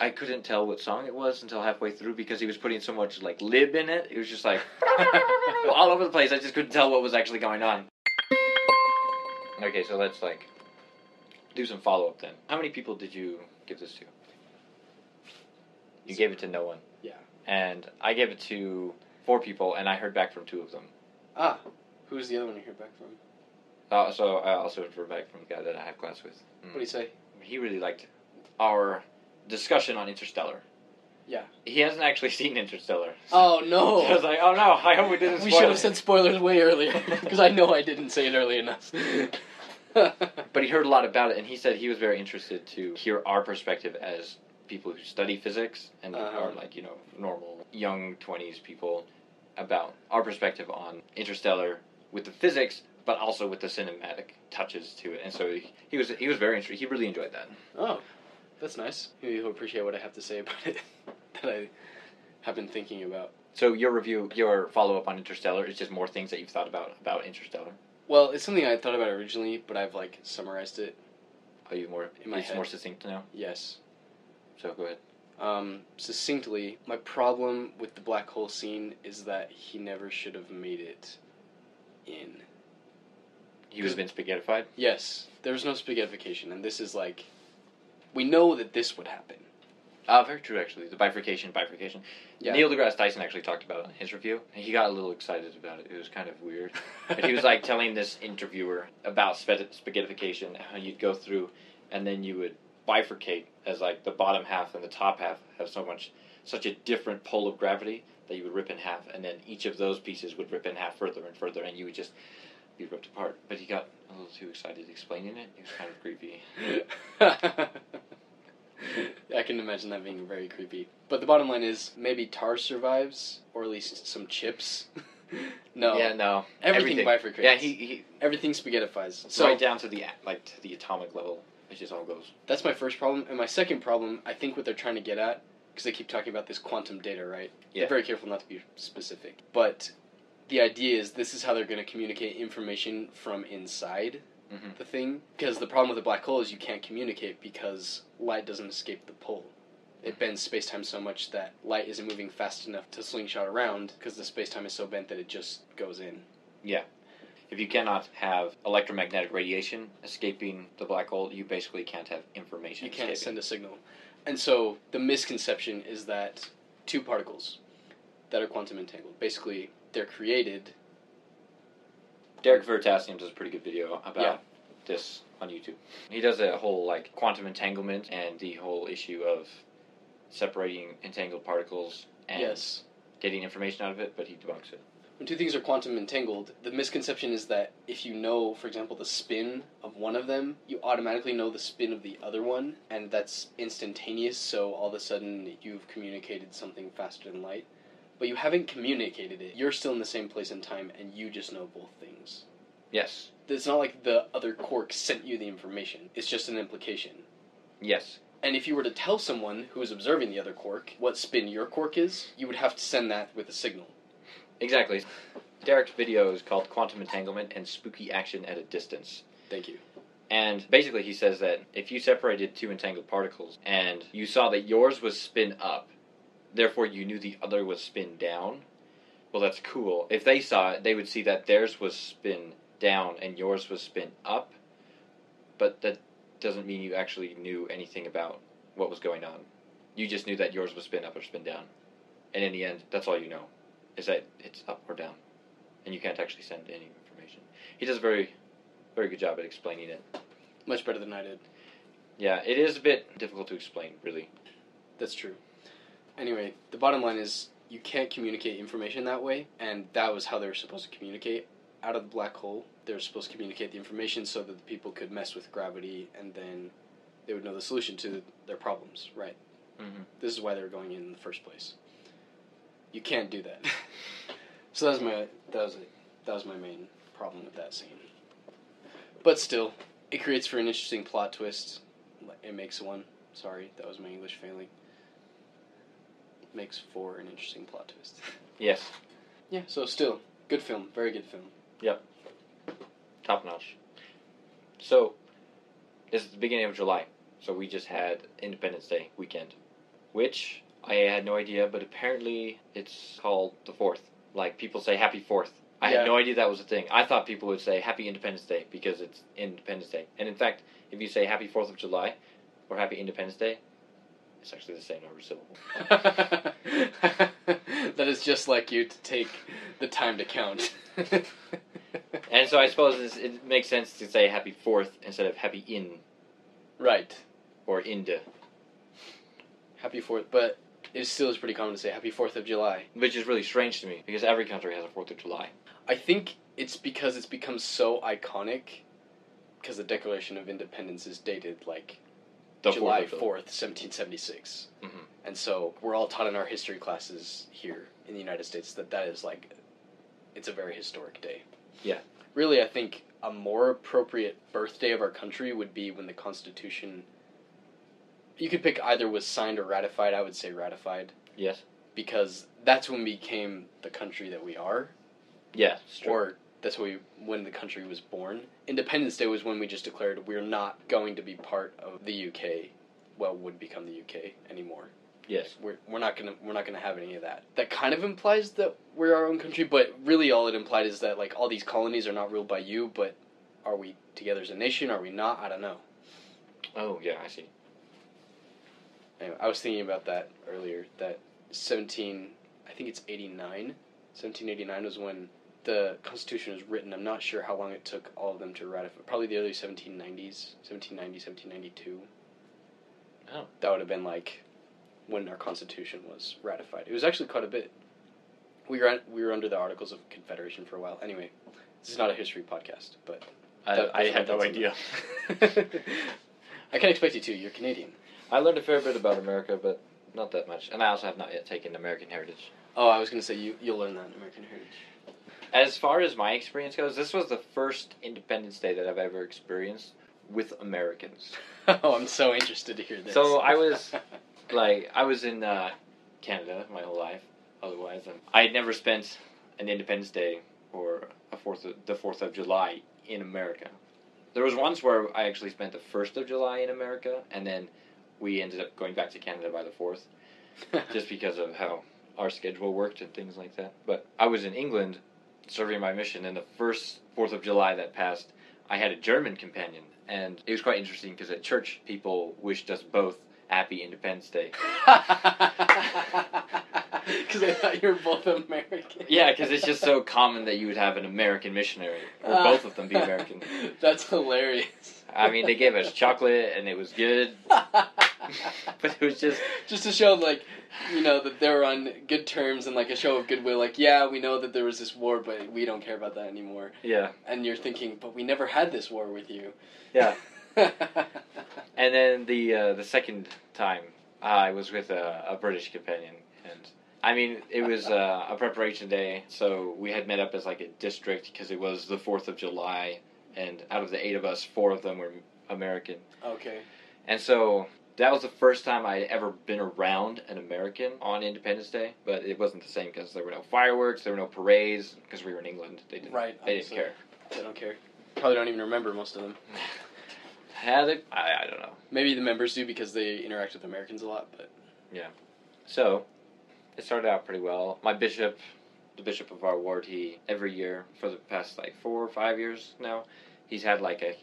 I couldn't tell what song it was until halfway through because he was putting so much like lib in it. It was just like all over the place. I just couldn't tell what was actually going on. Okay, so let's like do some follow up then. How many people did you give this to? You gave it to no one. Yeah. And I gave it to four people, and I heard back from two of them. Ah, who's the other one you hear back from? Uh, so I also heard back from the guy that I have class with. Mm. What do you say? He really liked our discussion on Interstellar. Yeah. He hasn't actually seen Interstellar. Oh no! I was like, oh no, I hope we didn't. we should have it." said spoilers way earlier because I know I didn't say it early enough. But he heard a lot about it, and he said he was very interested to hear our perspective as people who study physics and Uh-huh. are like you know normal young twenties people about our perspective on Interstellar with the physics, but also with the cinematic touches to it. And so he, he was he was very interested. He really enjoyed that. oh, that's nice. Maybe he'll appreciate what I have to say about it that I have been thinking about. So your review, your follow up on Interstellar is just more things that you've thought about about Interstellar. Well, it's something I thought about originally, but I've like summarized it. Are you more? In my it's head. more succinct now. Yes. So go ahead. Um, succinctly, my problem with the black hole scene is that he never should have made it in. He would have been spaghettified. Yes, there was no spaghettification, and this is like, we know that this would happen. Uh, very true, actually. The bifurcation, bifurcation. Yeah. Neil deGrasse Tyson actually talked about it in his review. and He got a little excited about it. It was kind of weird. but he was like telling this interviewer about spag- spaghettification, how you'd go through, and then you would bifurcate as like the bottom half and the top half have so much, such a different pull of gravity that you would rip in half, and then each of those pieces would rip in half further and further, and you would just be ripped apart. But he got a little too excited explaining it. It was kind of creepy. I can imagine that being very creepy. But the bottom line is maybe TARS survives, or at least some chips. no, Yeah, no. everything, bifurcates. Yeah, he, he everything spaghettifies. So So right down to the like to the atomic level, it just all goes. that's my first problem, and my second problem, I think what they're trying to get at, because they keep talking about this quantum data, right? Yeah. They're very careful not to be specific, but the idea is this is how they're going to communicate information from inside Mhm. the thing. Because the problem with a black hole is you can't communicate because light doesn't escape the pull. It bends space time so much that light isn't moving fast enough to slingshot around because the space time is so bent that it just goes in. Yeah. If you cannot have electromagnetic radiation escaping the black hole, you basically can't have information. You can't escaping. send a signal. And so the misconception is that two particles that are quantum entangled, basically, they're created. Derek Veritasium does a pretty good video about Yeah. this on YouTube. He does a whole like quantum entanglement and the whole issue of separating entangled particles and yes. getting information out of it, but he debunks it. When two things are quantum entangled, the misconception is that if you know, for example, the spin of one of them, you automatically know the spin of the other one, and that's instantaneous, so all of a sudden you've communicated something faster than light. But you haven't communicated it. You're still in the same place and time, and you just know both things. Yes. It's not like the other quark sent you the information, it's just an implication. Yes. And if you were to tell someone who is observing the other quark what spin your quark is, you would have to send that with a signal. Exactly. Derek's video is called Quantum Entanglement and Spooky Action at a Distance. Thank you. And basically, he says that if you separated two entangled particles and you saw that yours was spin up, therefore you knew the other was spin down, well, that's cool. If they saw it, they would see that theirs was spin down and yours was spin up, but that doesn't mean you actually knew anything about what was going on. You just knew that yours was spin up or spin down. And in the end, that's all you know, is that it's up or down. And you can't actually send any information. He does a very, very good job at explaining it. Much better than I did. Yeah, it is a bit difficult to explain, really. That's true. Anyway, the bottom line is you can't communicate information that way, and that was how they were supposed to communicate. Out of the black hole, they were supposed to communicate the information so that the people could mess with gravity, and then they would know the solution to their problems. Right. Mm-hmm. This is why they were going in in the first place. You can't do that. so that was my that was it. That was my main problem with that scene. But still, it creates for an interesting plot twist. It makes one. Sorry, that was my English failing. Makes for an interesting plot twist. Yes, yeah. So still, good film. Very good film. Yep. Top notch. So, this is the beginning of July, so we just had Independence Day weekend. which I had no idea, but apparently it's called the Fourth. Like people say Happy Fourth. I Yeah. had no idea that was a thing. I thought people would say Happy Independence Day because it's Independence Day. And in fact, if you say Happy Fourth of July or Happy Independence Day, it's actually the same number of syllables. that is just like you to take the time to count. And so I suppose it's, it makes sense to say Happy Fourth instead of Happy In right. or Inda, Happy Fourth, but it still is pretty common to say Happy Fourth of July. which is really strange to me because every country has a Fourth of July. I think it's because it's become so iconic. Because the Declaration of Independence is dated like The July fourth, seventeen seventy six, Mhm. and so we're all taught in our history classes here in the United States that that is like, it's a very historic day. Yeah. Really, I think a more appropriate birthday of our country would be when the Constitution. You could pick either was signed or ratified. I would say ratified Yes. because that's when we became the country that we are, Yeah. Or that's when, we, when the country was born. Independence Day was when we just declared we're not going to be part of the UK. Well, would become the UK anymore. yes. We're, we're not gonna we're not gonna have any of that. That kind of implies that we're our own country, but really all it implied is that like all these colonies are not ruled by you, but are we together as a nation? Are we not? I don't know. Oh yeah, I see. Anyway, I was thinking about that earlier. That seventeen, I think it's eighty nine. Seventeen eighty nine was when the Constitution was written. I'm not sure how long it took all of them to ratify. Probably the early seventeen nineties, 1790, 1792. Oh. That would have been like when our Constitution was ratified. It was actually quite a bit. We were we were under the Articles of Confederation for a while. Anyway, this is not a history podcast, but I, That- I had no idea. I can't expect you to. You're Canadian. I learned a fair bit about America, but not that much. And I also have not yet taken American Heritage. Oh, I was gonna say you you'll learn that in American Heritage. As far as my experience goes, this was the first Independence Day that I've ever experienced with Americans. oh, I'm so interested to hear this. So I was- Like I was in uh, Canada my whole life, otherwise, and I had never spent an Independence Day or a Fourth of, the Fourth of July in America. There was once where I actually spent the First of July in America, and then we ended up going back to Canada by the Fourth. just because of how our schedule worked and things like that. But I was in England serving my mission, and the first Fourth of July that passed, I had a German companion, and it was quite interesting because at church people wished us both Happy Independence Day. Because I thought you were both American. Yeah, because it's just so common that you would have an American missionary, or Ah. both of them be American. That's hilarious. I mean, they gave us chocolate, and it was good, but it was just just to show like you know that they're on good terms and like a show of goodwill. Like yeah we know that there was this war but we don't care about that anymore. Yeah, and you're thinking but we never had this war with you. Yeah. And then the uh, the second time, I was with a, a British companion, and I mean it was uh, a preparation day, so we had met up as like a district because it was the Fourth of July, and out of the eight of us, four of them were American, okay. And so that was the first time I had ever been around an American on Independence Day, but it wasn't the same because there were no fireworks, there were no parades because we were in England. They didn't. Right, They didn't care. they don't care probably don't even remember most of them Had it? I, I don't know. maybe the members do because they interact with americans a lot but Yeah. So, it started out pretty well. My bishop, the bishop of our ward, he every year for the past like four or five years now, he's had like a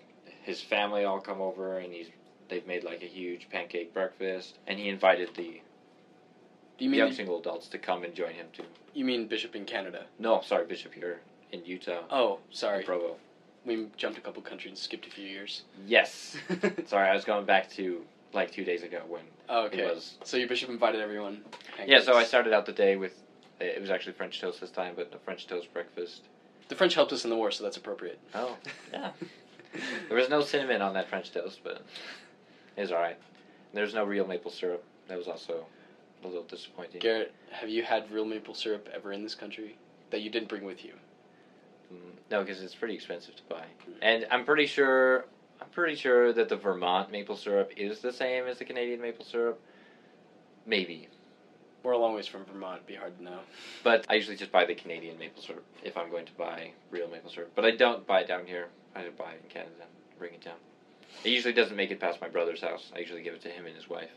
his family all come over and he's they've made like a huge pancake breakfast and he invited the do you mean young single adults to come and join him too. you mean bishop in canada No, sorry, bishop here in Utah, oh sorry Provo. we jumped a couple countries and skipped a few years Yes, sorry, I was going back to like two days ago when oh, okay it was. so your bishop invited everyone Yeah, so I Pancakes. started out the day with. It was actually French toast this time, but the French toast breakfast. the french helped us in the war so that's appropriate Oh, yeah. There was no cinnamon on that French toast, but it was alright. There's no real maple syrup. That was also a little disappointing. Garrett, have you had real maple syrup ever in this country that you didn't bring with you? Mm, No, because it's pretty expensive to buy. And I'm pretty sure, I'm pretty sure that the Vermont maple syrup is the same as the Canadian maple syrup. Maybe, We're a long ways from Vermont. It'd be hard to know. but I usually just buy the Canadian maple syrup if I'm going to buy real maple syrup. But I don't buy it down here. I buy it in Canada, bring it down. It usually doesn't make it past my brother's house. I usually give it to him and his wife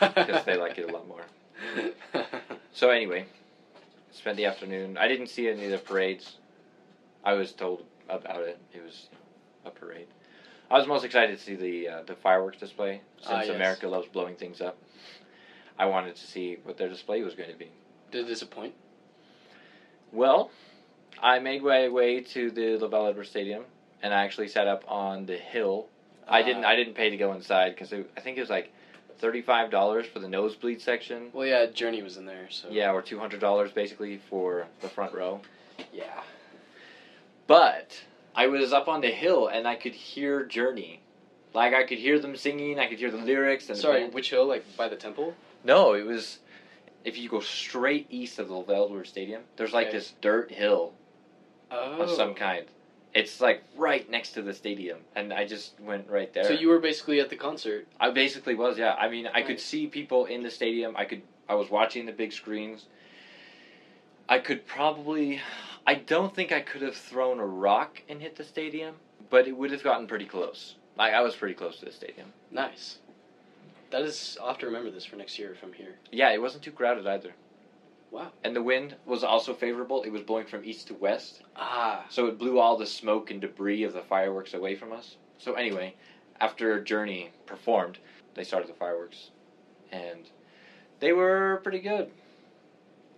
because they like it a lot more. So anyway, spent the afternoon. I didn't see any of the parades. I was told about it. It was a parade. I was most excited to see the uh, the fireworks display since Ah, yes. America loves blowing things up. I wanted to see what their display was going to be. Did it disappoint? Well, I made my way to the LaVell Edwards Stadium, and I actually sat up on the hill. I didn't. I didn't pay to go inside because I think it was like thirty-five dollars for the nosebleed section. Well, yeah, Journey was in there, so Yeah, or two hundred dollars basically for the front row. yeah. But I was up on the hill and I could hear Journey. Like I could hear them singing, I could hear the lyrics and the Sorry, band- which hill? Like by the temple? No, it was if you go straight east of the LaVell Stadium, there's like Okay. this dirt hill Oh. of some kind. It's like right next to the stadium, and I just went right there. So you were basically at the concert. I basically was, yeah. I mean, I could see people in the stadium. I could. I was watching the big screens. I could probably. I don't think I could have thrown a rock and hit the stadium, but it would have gotten pretty close. Like I was pretty close to the stadium. Nice. That is. I'll have to remember this for next year if I'm here. Yeah, it wasn't too crowded either. Wow. And the wind was also favorable. It was blowing from east to west, Ah. so it blew all the smoke and debris of the fireworks away from us. So anyway, after Journey performed, they started the fireworks, and they were pretty good.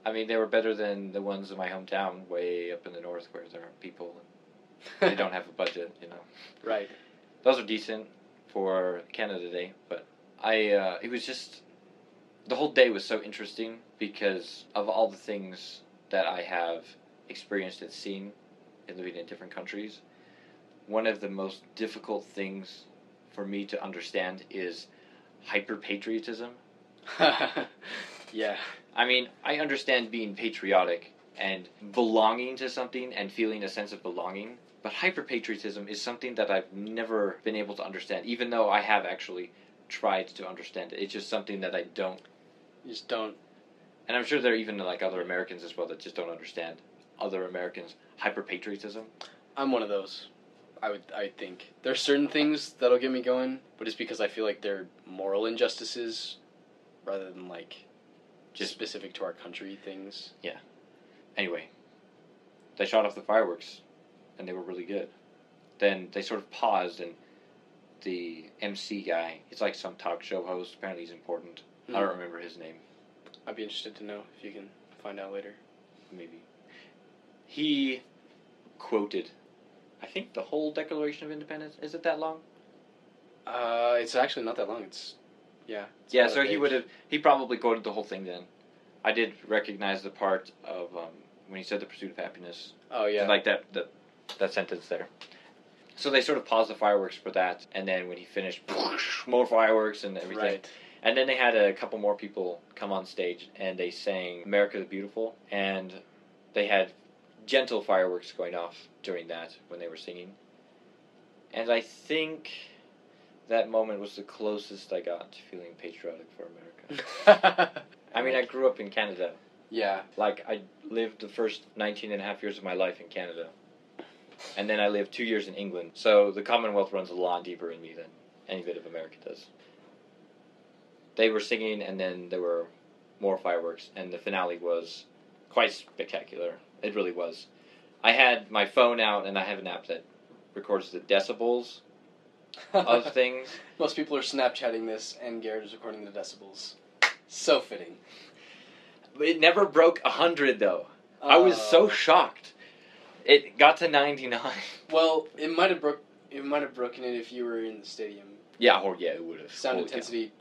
I mean, they were better than the ones in my hometown, way up in the north, where there aren't people and they don't have a budget. You know, right. those are decent for Canada Day, but I uh, it was just the whole day was so interesting because of all the things that I have experienced and seen in living in different countries. One of the most difficult things for me to understand is hyper patriotism. yeah. I mean, I understand being patriotic and belonging to something and feeling a sense of belonging, but hyper patriotism is something that I've never been able to understand, even though I have actually tried to understand it. It's just something that I don't, just don't. and I'm sure there are even like other Americans as well that just don't understand other Americans' hyper patriotism. I'm one of those. I would. I think there's certain things that'll get me going, but it's because I feel like they're moral injustices, rather than like just Just- specific to our country things. Yeah. Anyway, they shot off the fireworks, and they were really good. Then they sort of paused, and the MC guy, he's like some talk show host. Apparently, he's important. I don't remember his name. I'd be interested to know if you can find out later. Maybe he quoted, I think the whole Declaration of Independence. Is it that long? Uh, it's actually not that long. It's yeah. it's Yeah, so he would have. He probably quoted the whole thing then. I did recognize the part of um, when he said the pursuit of happiness. Oh yeah. like that that that sentence there. So they sort of paused the fireworks for that, and then when he finished, more fireworks and everything. right. And then they had a couple more people come on stage, and they sang "America the Beautiful," and they had gentle fireworks going off during that when they were singing. And I think that moment was the closest I got to feeling patriotic for America. I mean, I grew up in Canada. yeah. Like, I lived the first 19 and a half years of my life in Canada. And then I lived two years in England. So the Commonwealth runs a lot deeper in me than any bit of America does. They were singing, and then there were more fireworks, and the finale was quite spectacular. It really was. I had my phone out, and I have an app that records the decibels of things. Most people are Snapchatting this, and Garrett is recording the decibels. So fitting. It never broke 100, though. I was so Uh, shocked. It got to 99. well. It might have broke. It might have broken it if you were in the stadium. Yeah, or yeah, it would have. Sound Holy intensity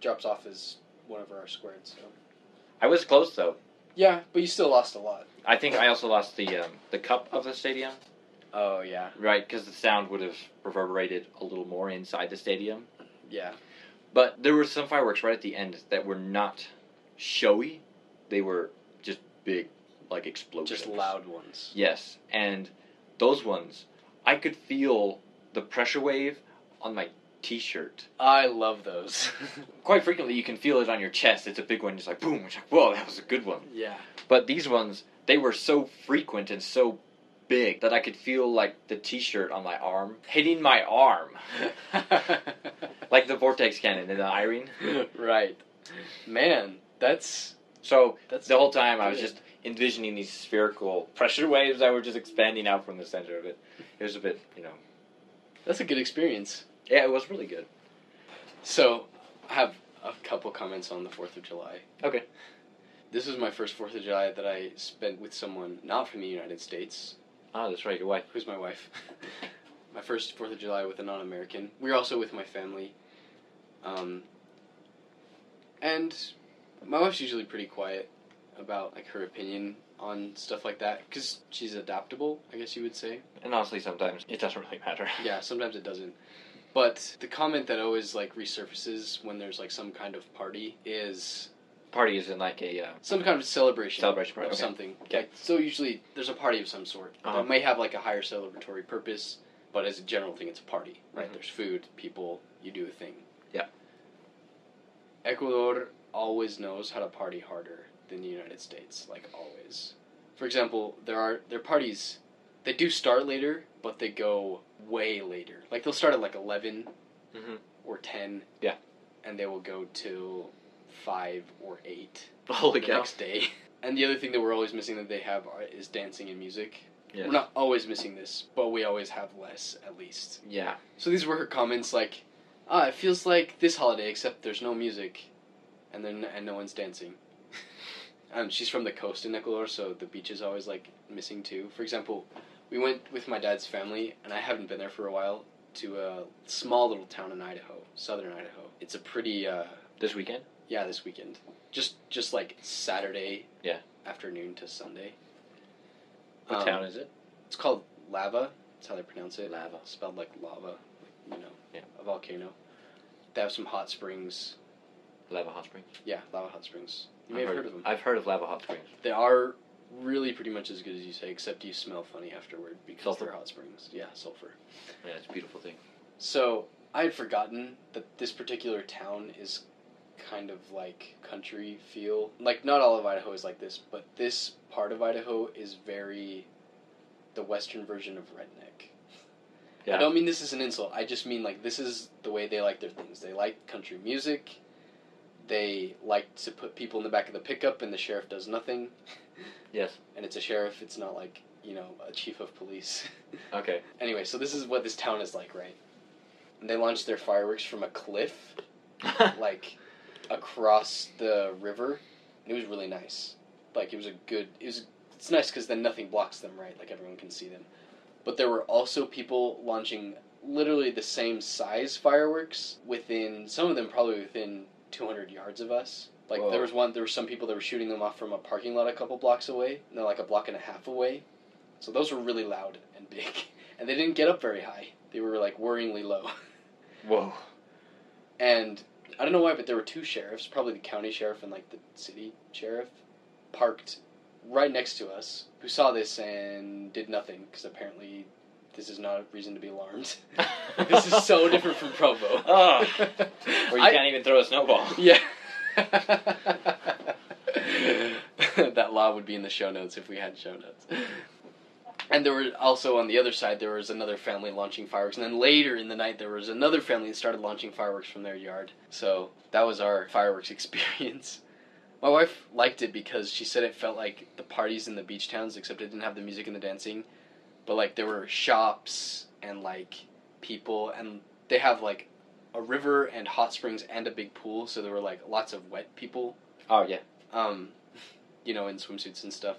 drops off as one over r squared. So I was close though. yeah, but you still lost a lot. I think I also lost the um, the cup of the stadium, Oh yeah. right? Because the sound would have reverberated a little more inside the stadium. Yeah. But there were some fireworks right at the end that were not showy; they were just big, like explosions. Just loud ones. Yes, and those ones, I could feel the pressure wave on my T-shirt. I love those. Quite frequently, you can feel it on your chest. It's a big one. It's like boom. It's like whoa, that was a good one. yeah. But these ones, they were so frequent and so big that I could feel like the T-shirt on my arm hitting my arm, like the vortex cannon in the Eyring. right. Man, that's So that's the whole time I was just envisioning these spherical pressure waves that were just expanding out from the center of it. It was a bit, you know, that's a good experience. Yeah, it was really good. So, I have a couple comments on the 4th of July. Okay. This was my first 4th of July that I spent with someone not from the United States, Ah, that's right, your wife. who's my wife. my first 4th of July with a non American. We were also with my family. Um, and my wife's usually pretty quiet about like her opinion on stuff like that because she's adaptable, I guess you would say. And honestly, sometimes it doesn't really matter. Yeah, sometimes it doesn't. But the comment that always like resurfaces when there's like some kind of party is Party is in like a uh, some kind of celebration, celebration party. of Okay. something. Okay. Like, so usually there's a party of some sort Uh-huh. that may have like a higher celebratory purpose, but as a general thing, it's a party. Right? Mhm. There's food, people, you do a thing. Yeah. Ecuador always knows how to party harder than the United States, like always. For example, there are their parties. They do start later, but they go way later. Like they'll start at like eleven Mhm. or ten. Yeah. And they will go till five or eight Holy the cow! next day. And the other thing that we're always missing that they have are, is dancing and music. Yes. We're not always missing this, but we always have less, at least. Yeah. So these were her comments like, ah, it feels like this holiday except there's no music, and then and no one's dancing. um, she's from the coast in Ecuador, so the beach is always like missing too. For example, we went with my dad's family, and I haven't been there for a while, to a small little town in Idaho, southern Idaho. It's a pretty uh, This weekend. yeah, this weekend. Just just like Saturday. Yeah. Afternoon to Sunday. What Um, town is it? It's called Lava. That's how they pronounce it. Lava. Spelled like lava, like, you know, Yeah. a volcano. They have some hot springs. Lava Hot Springs. Yeah, lava hot springs. You I've may have heard of them. I've heard of Lava Hot Springs. They are really pretty much as good as you say, except you smell funny afterward because Sulfur. they're hot springs. Yeah, sulfur. Yeah, it's a beautiful thing. So I had forgotten that this particular town is kind of like country feel. Like not all of Idaho is like this, but this part of Idaho is very the western version of redneck. Yeah. I don't mean this is an insult. I just mean like this is the way they like their things. They like country music. They like to put people in the back of the pickup and the sheriff does nothing. Yes. And it's a sheriff, it's not like, you know, a chief of police. Okay. Anyway, so this is what this town is like, right? And they launched their fireworks from a cliff, like across the river. It was really nice. Like it was a good. It was. It's nice because then nothing blocks them, right? Like everyone can see them. But there were also people launching literally the same size fireworks within some of them probably within 200 yards of us. Like Whoa. there was one. There were some people that were shooting them off from a parking lot a couple blocks away. And they're like a block and a half away. So those were really loud and big. And they didn't get up very high. They were like worryingly low. Whoa. And I don't know why, but there were two sheriffs, probably the county sheriff and like the city sheriff, parked right next to us, who saw this and did nothing because apparently this is not a reason to be alarmed. this is so different from Provo. Oh. Where you I- can't even throw a snowball. Yeah. that law would be in the show notes if we had show notes. And there were also on the other side there was another family launching fireworks, and then later in the night there was another family that started launching fireworks from their yard. So that was our fireworks experience. My wife liked it because she said it felt like the parties in the beach towns, except it didn't have the music and the dancing, but like there were shops and like people, and they have like a river and hot springs and a big pool, so there were like lots of wet people Oh yeah. um, you know, in swimsuits and stuff.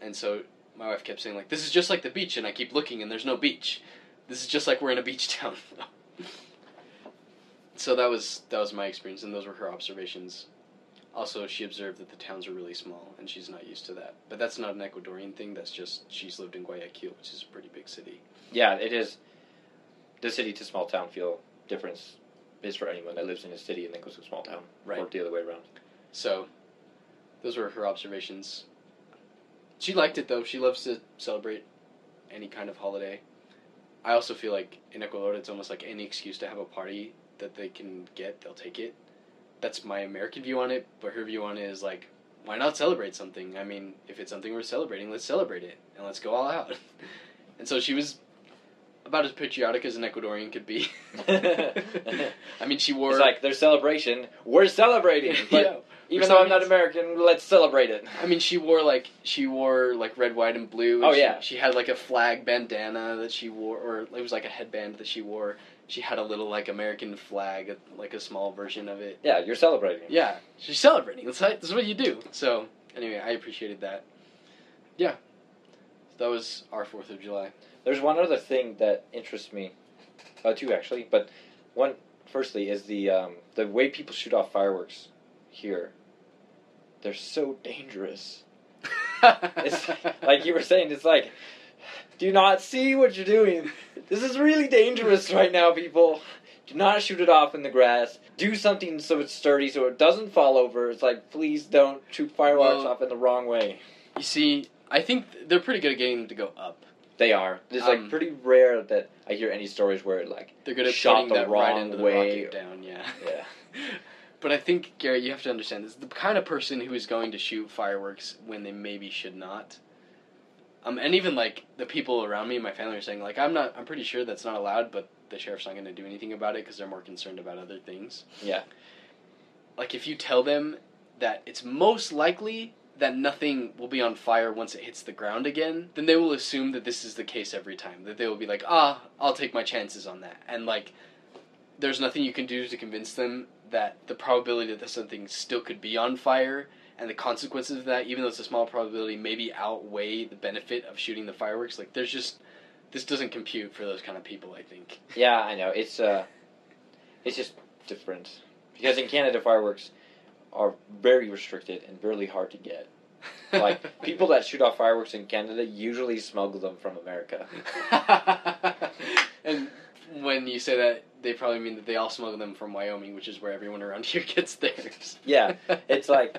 And so my wife kept saying like, "This is just like the beach," and I keep looking, and there's no beach. This is just like we're in a beach town. so that was that was my experience, and those were her observations. Also, she observed that the towns are really small, and she's not used to that. But that's not an Ecuadorian thing. That's just she's lived in Guayaquil, which is a pretty big city. Yeah, it is. The city to small town feel difference is for anyone that lives in a city and then goes to a small town, oh, or the other way around. So, those were her observations. She liked it though. She loves to celebrate any kind of holiday. I also feel like in Ecuador, it's almost like any excuse to have a party that they can get, they'll take it. That's my American view on it, but her view on it is like, why not celebrate something? I mean, if it's something we're celebrating, let's celebrate it and let's go all out. and so she was about as patriotic as an Ecuadorian could be. I mean, she wore It's like their celebration. We're celebrating, but yeah. even though I'm not. American, let's celebrate it. I mean, she wore like she wore like red, white, and blue. and Oh, she- yeah. She had like a flag bandana that she wore, or it was like a headband that she wore. She had a little like American flag, like a small version of it. Yeah, you're celebrating. Yeah, she's celebrating. That's that's what you do. So anyway, I appreciated that. Yeah, that was our Fourth of July. There's one other thing that interests me, uh, two actually, but one firstly is the um, the way people shoot off fireworks here. They're so dangerous. It's like you were saying. It's like, do not see what you're doing. This is really dangerous right now, people. Do not shoot it off in the grass. Do something so it's sturdy, so it doesn't fall over. It's like, please don't shoot fireworks Well- off in the wrong way. you see, I think they're pretty good at getting them to go up. They are. It's Um, like pretty rare that I hear any stories where it like They're good at Shot the that right wrong into the way. rocket down. Yeah. yeah. But I think Gary, you have to understand this: the kind of person who is going to shoot fireworks when they maybe should not. Um, and even like the people around me, my family are saying like I'm not, I'm pretty sure that's not allowed, but the sheriff's not going to do anything about it because they're more concerned about other things. Yeah. Like if you tell them that it's most likely that nothing will be on fire once it hits the ground again, then they will assume that this is the case every time. That they will be like, ah, I'll take my chances on that, and like there's nothing you can do to convince them that the probability that something still could be on fire and the consequences of that, even though it's a small probability, maybe outweigh the benefit of shooting the fireworks. Like, there's just this doesn't compute for those kind of people. I think. Yeah, I know. It's uh it's just different. Because in Canada fireworks are very restricted and really hard to get. Like people that shoot off fireworks in Canada usually smuggle them from America. and when you say that, they probably mean that they all smuggle them from Wyoming, which is where everyone around here gets theirs. Yeah, it's like-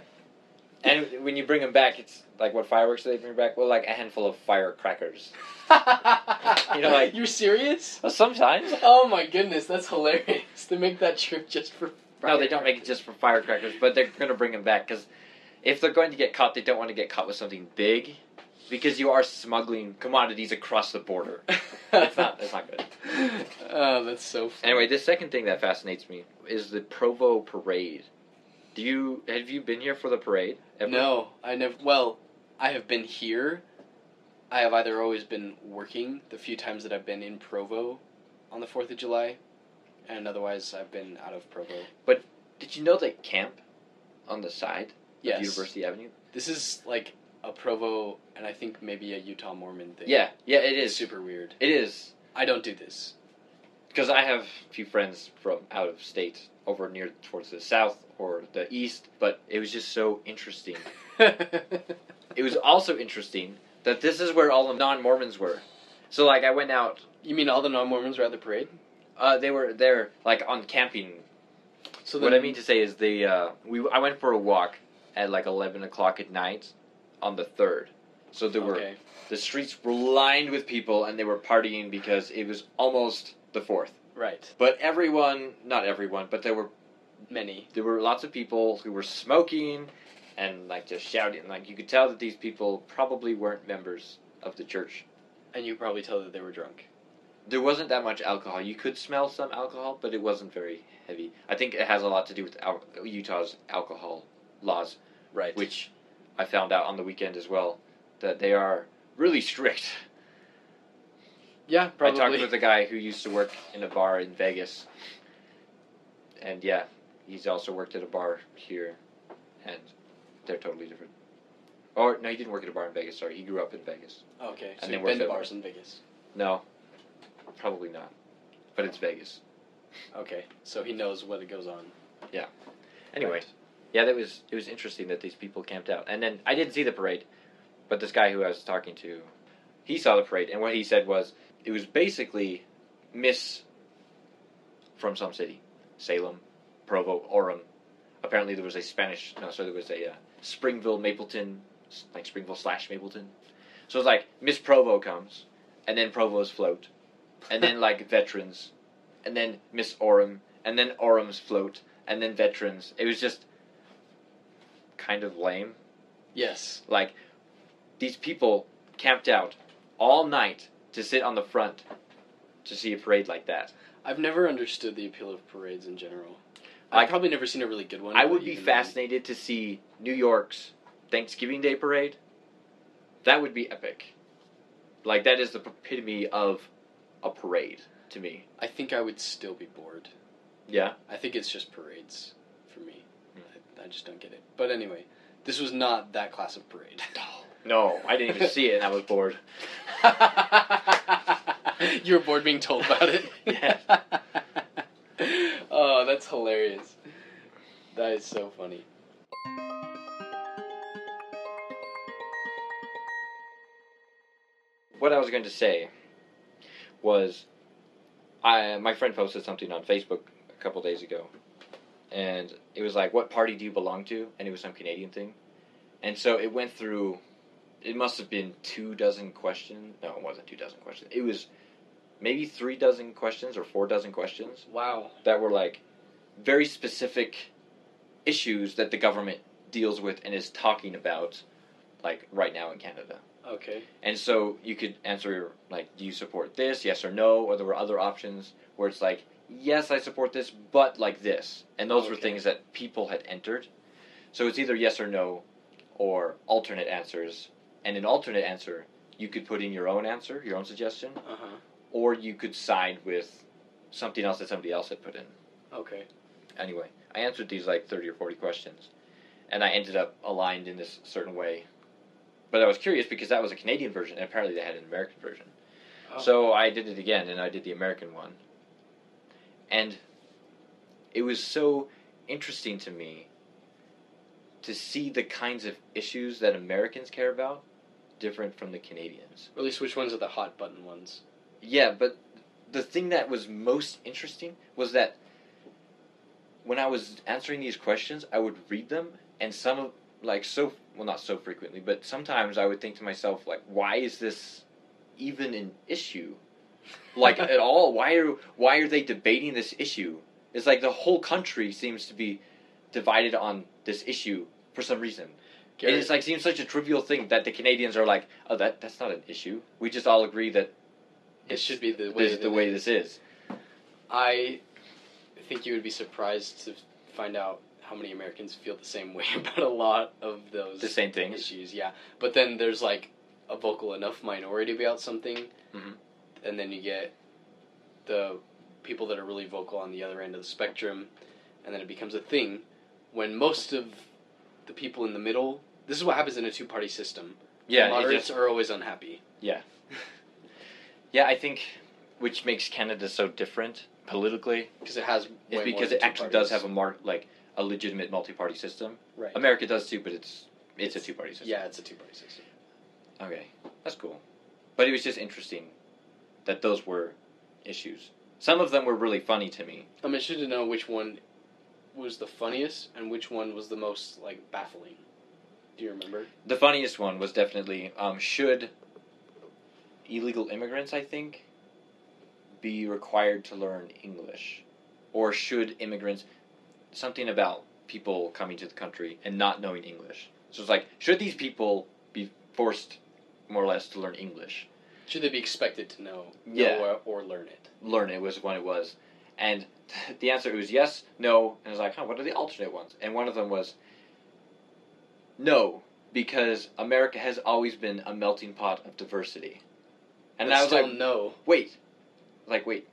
And when you bring them back, it's like what fireworks do they bring back? Well, like a handful of firecrackers. You know, like- you're serious? Well, sometimes. Oh my goodness, that's hilarious to make that trip just for. No, they don't make it just for firecrackers, but they're going to bring them back because if they're going to get caught, they don't want to get caught with something big, because you are smuggling commodities across the border. it's not. It's not good. Oh, that's so. Funny. Anyway, the second thing that fascinates me is the Provo parade. Do you have you been here for the parade? ever? No, I never. Well, I have been here. I have either always been working the few times that I've been in Provo on the Fourth of July, and otherwise I've been out of Provo. But did you know they camp on the side Yes, of University Avenue? this is like a Provo, and I think maybe a Utah Mormon thing. Yeah, yeah, it it's super weird. It is I don't do this. because I have a few friends from out of state over near towards the south or the east, but it was just so interesting. It was also interesting that this is where all the non-Mormons were. So like I went out, you mean all the non-Mormons were at the parade? Uh, they were there like on camping So what I mean to say is the uh, we I went for a walk at like eleven o'clock at night on the third. So there were okay. the streets were lined with people and they were partying because it was almost the fourth. Right. But everyone, not everyone, but there were Many. there were lots of people who were smoking and like just shouting. Like you could tell that these people probably weren't members of the church. And you probably tell that they were drunk. There wasn't that much alcohol. You could smell some alcohol, but it wasn't very heavy. I think it has a lot to do with al- Utah's alcohol laws. Right. which I found out on the weekend as well that they are really strict. yeah, probably. I talked with a guy who used to work in a bar in Vegas, and yeah, he's also worked at a bar here, and they're totally different. Or no, he didn't work at a bar in Vegas. Sorry, he grew up in Vegas. okay, so and you've they been to bars in Vegas. No, probably not, but it's Vegas. Okay, so he knows what it goes on. Yeah. Anyway, Right. yeah, that was it was interesting that these people camped out, and then I didn't see the parade, but this guy who I was talking to, he saw the parade, and what he said was it was basically Miss from some city, Salem, Provo, Orem. Apparently, there was a Spanish no, so there was a uh, Springville, Mapleton, like Springville slash Mapleton. So it's like Miss Provo comes, and then Provo's float, and then like veterans, and then Miss Orem, and then Orem's float, and then veterans. It was just kind of lame. Yes. Like these people camped out all night to sit on the front to see a parade like that. I've never understood the appeal of parades in general. I've probably never seen a really good one. I but would be even then- fascinated to see New York's Thanksgiving Day parade. That would be epic. Like that is the epitome of a parade to me. I think I would still be bored. Yeah. I think it's just parades for me. Hmm. I, I just don't get it. But anyway, this was not that class of parade. No, I didn't even see it and I was bored. you were bored being told about it? Yeah. oh, that's hilarious. That is so funny. What I was going to say was I my friend posted something on Facebook a couple days ago. And it was like, "What party do you belong to?" And it was some Canadian thing. And so it went through it must have been two dozen questions. No, it wasn't two dozen questions. It was maybe three dozen questions or four dozen questions Wow. that were like very specific issues that the government deals with and is talking about like right now in Canada. Okay. And so you could answer like, do you support this, yes or no, or there were other options where it's like, yes, I support this, but like this, and those were things that people had entered. So it's either yes or no, or alternate answers. And an alternate answer, you could put in your own answer, your own suggestion, Uh huh. or you could side with something else that somebody else had put in. Okay. Anyway, I answered these like 30 or 40 questions, and I ended up aligned in this certain way. But I was curious because that was a Canadian version, and apparently they had an American version. Oh. So I did it again, and I did the American one. And it was so interesting to me to see the kinds of issues that Americans care about different from the Canadians. Or at least which ones are the hot button ones? Yeah, but the thing that was most interesting was that when I was answering these questions, I would read them, and some of like so well not so frequently, but sometimes I would think to myself like, why is this even an issue? Like at all? Why are why are they debating this issue? It's like the whole country seems to be divided on this issue for some reason. It's like seems such a trivial thing that the Canadians are like, oh, that that's not an issue. We just all agree that it should be the way this the way this is. I think you would be surprised to find out how many Americans feel the same way about a lot of those The same things. issues. Yeah, but then there's like a vocal enough minority about something, Mhm. and then you get the people that are really vocal on the other end of the spectrum, and then it becomes a thing. When most of the people in the middle, this is what happens in a two-party system. Yeah, the moderates just, are always unhappy. yeah. Yeah, I think which makes Canada so different politically Because it has is because it two actually does have a mark like a legitimate multi-party system. right. America does too, but it's it's a two-party system. Yeah, it's a two-party system. Okay, that's cool. But it was just interesting that those were issues. Some of them were really funny to me. I'm interested to know which one was the funniest and which one was the most like baffling. Do you remember? The funniest one was definitely um, should illegal immigrants, I think, be required to learn English, or should immigrants something about people coming to the country and not knowing English? So it's like, should these people be forced, more or less, to learn English? Should they be expected to know, Yeah. know or, or learn it? Learn it was what it was, and the answer was yes, no, and I was like, huh, what are the alternate ones? And one of them was no, because America has always been a melting pot of diversity. And But I was like, no. wait, like wait,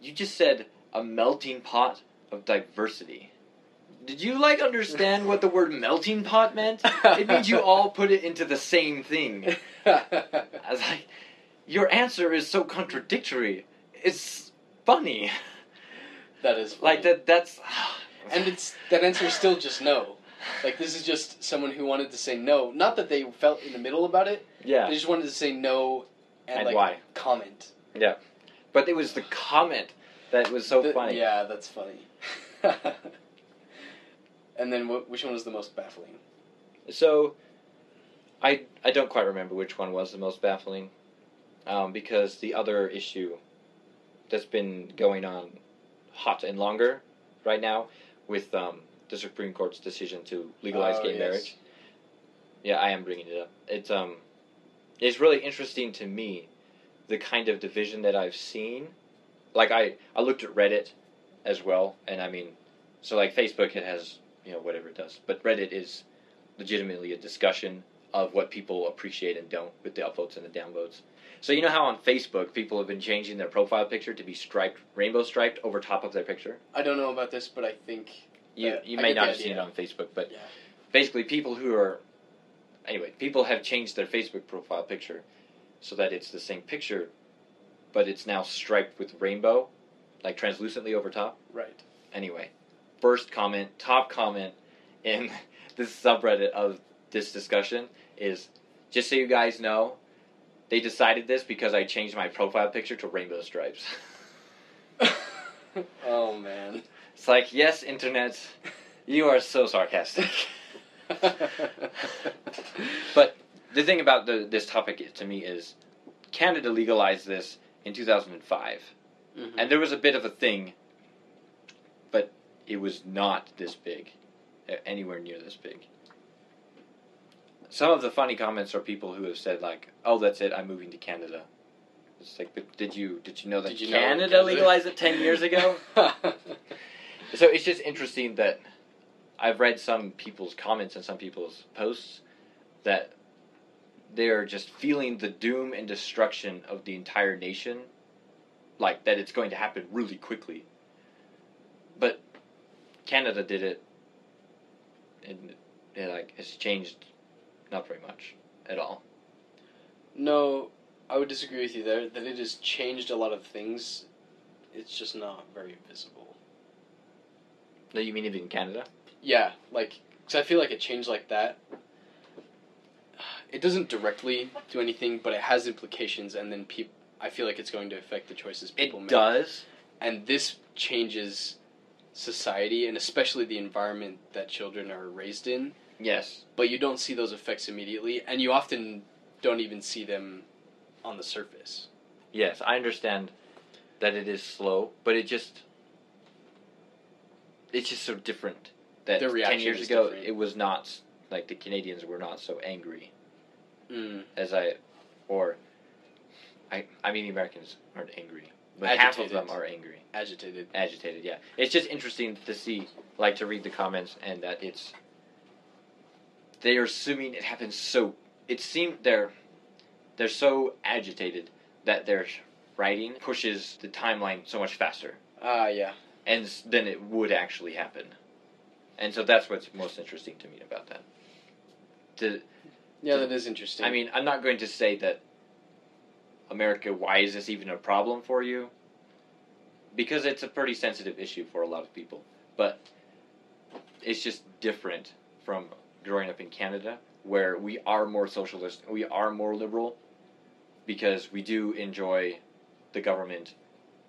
you just said a melting pot of diversity. Did you like understand what the word melting pot meant? It means you all put it into the same thing. I was like, your answer is so contradictory. It's funny. that is funny. Like that. That's. and it's that answer is still just no. Like this is just someone who wanted to say no. Not that they felt in the middle about it. yeah. They just wanted to say no and, And like why? comment. Yeah. But it was the comment that was so The- funny. Yeah, that's funny. and then wh- which one was the most baffling? So, I I don't quite remember which one was the most baffling, um, because the other issue that's been going on hot and longer right now with um, the Supreme Court's decision to legalize Oh, gay yes. marriage. Yeah, I am bringing it up. It's um, it's really interesting to me, the kind of division that I've seen. Like I, I looked at Reddit, as well, and I mean, so like Facebook, it has you know whatever it does, but Reddit is legitimately a discussion of what people appreciate and don't with the upvotes and the downvotes. So you know how on Facebook people have been changing their profile picture to be striped, rainbow striped over top of their picture. I don't know about this, but I think You you I may not have seen it on Facebook, but Yeah. basically people who are anyway people have changed their Facebook profile picture so that it's the same picture, but it's now striped with rainbow, like translucently over top. right. Anyway, first comment, top comment in this subreddit of this discussion is just so you guys know, they decided this because I changed my profile picture to rainbow stripes. oh man. It's like, yes, internet, you are so sarcastic. But the thing about the, this topic to me is Canada legalized this in 2005. Mhm. And there was a bit of a thing, but it was not this big, uh, anywhere near this big. Some of the funny comments are people who have said like, "Oh, that's it. I'm moving to Canada." It's like, but did you did you know that you know Canada Canada- legalized it ten years ago? so it's just interesting that I've read some people's comments and some people's posts that they're just feeling the doom and destruction of the entire nation, like that it's going to happen really quickly. But Canada did it, and it like has changed not very much at all. no, I would disagree with you there. That it has changed a lot of things. It's just not very visible. No, you mean even in Canada? Yeah, like, because I feel like a change like that, it doesn't directly do anything, but it has implications, and then people. I feel like it's going to affect the choices people It make. It does. and this changes society and especially the environment that children are raised in. Yes. But you don't see those effects immediately, and you often don't even see them on the surface. Yes, I understand that it is slow, but it just it's just so different that ten years ago different. it was not like the Canadians were not so angry Mm. as I or I I mean the Americans aren't angry, but half of Agitated. them are angry, Agitated. agitated. Yeah, it's just interesting to see, like to read the comments and that it's they are assuming it happens so. It seemed they're they're so agitated that their writing pushes the timeline so much faster, Ah, yeah. and then it would actually happen, and so that's what's most interesting to me about that. To Yeah, that is interesting. I mean, I'm not going to say that America, why is this even a problem for you? Because it's a pretty sensitive issue for a lot of people. But it's just different from growing up in Canada, where we are more socialist, we are more liberal, because we do enjoy the government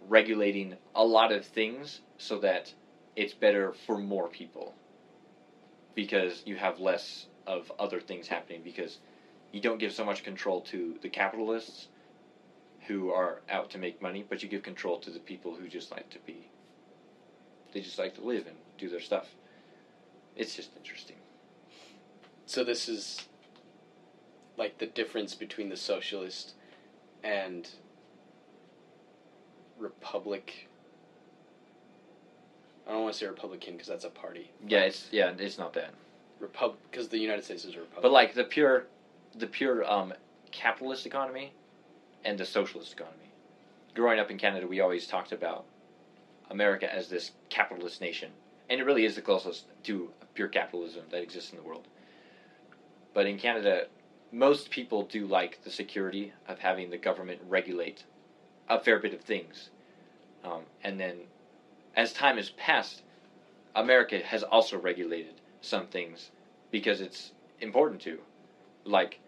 regulating a lot of things so that it's better for more people. Because you have less of other things happening because you don't give so much control to the capitalists who are out to make money, but you give control to the people who just like to be they just like to live and do their stuff. It's just interesting. so this is like the difference between the socialist and republic. I don't want to say Republican because that's a party. Yeah, it's yeah, it's not that. Because the United States is a republic. But like the pure the pure um capitalist economy and the socialist economy. Growing up in Canada, we always talked about America as this capitalist nation. And it really is the closest to pure capitalism that exists in the world. But in Canada, most people do like the security of having the government regulate a fair bit of things. Um, and then, as time has passed, America has also regulated some things because it's important to, like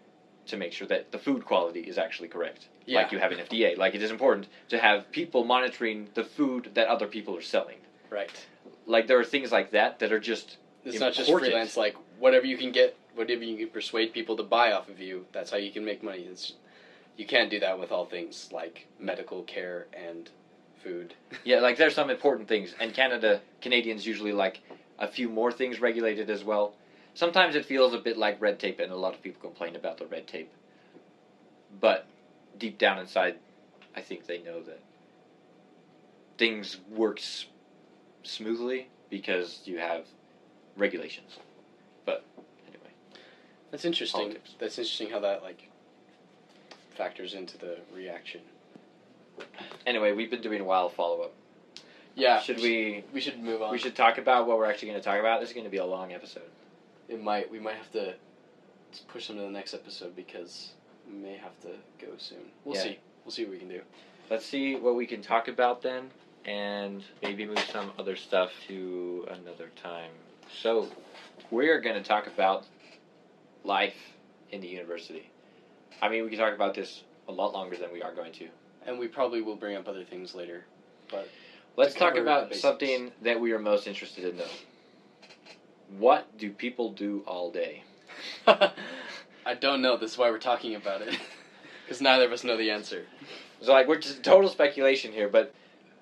to make sure that the food quality is actually correct. Yeah. Like you have an FDA. Like it is important to have people monitoring the food that other people are selling. right. Like there are things like that that are just It's not just freelance. Like whatever you can get, whatever you can persuade people to buy off of you. That's how you can make money. It's, you can't do that with all things like medical care and food. yeah, like there's some important things, and Canada Canadians usually like a few more things regulated as well. sometimes it feels a bit like red tape, and a lot of people complain about the red tape. But deep down inside, I think they know that things work s- smoothly because you have regulations. But anyway, That's interesting. Politics. That's interesting how that like factors into the reaction. anyway, we've been doing a while follow up. Yeah. Should we? We should move on. We should talk about what we're actually going to talk about. This is going to be a long episode. It might. We might have to push them to the next episode because we may have to go soon. We'll Yeah. see. We'll see what we can do. Let's see what we can talk about then, and maybe move some other stuff to another time. So, we're going to talk about life in the university. I mean, we can talk about this a lot longer than we are going to. And we probably will bring up other things later. Let's talk about something that we are most interested in, though. What do people do all day? I don't know. This is why we're talking about it. Because neither of us know the answer. So, like, we're just total speculation here, but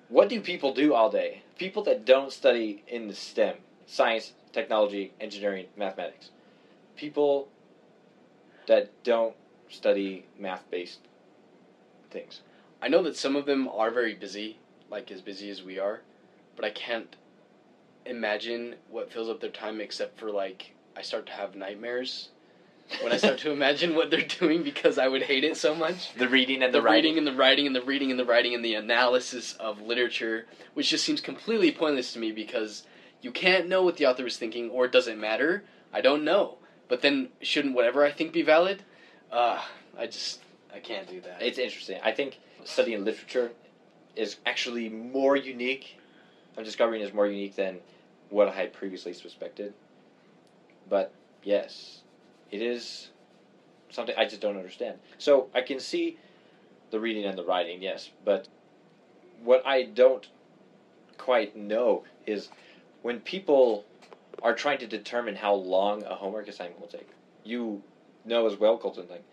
what do people do all day? People that don't study in the STEM science, technology, engineering, mathematics. People that don't study math based things. I know that some of them are very busy, like as busy as we are, but I can't imagine what fills up their time except for like I start to have nightmares when I start to imagine what they're doing because I would hate it so much. The reading and The, the, writing. reading and the writing and the reading and the writing and the analysis of literature, which just seems completely pointless to me because you can't know what the author is thinking or it doesn't matter. I don't know. But then shouldn't whatever I think be valid? Uh, I just I can't do that. It's interesting. I think studying literature is actually more unique. I'm discovering is more unique than what I had previously suspected. But yes, it is something I just don't understand. So I can see the reading and the writing, yes, but what I don't quite know is when people are trying to determine how long a homework assignment will take. You know as well, Colton, like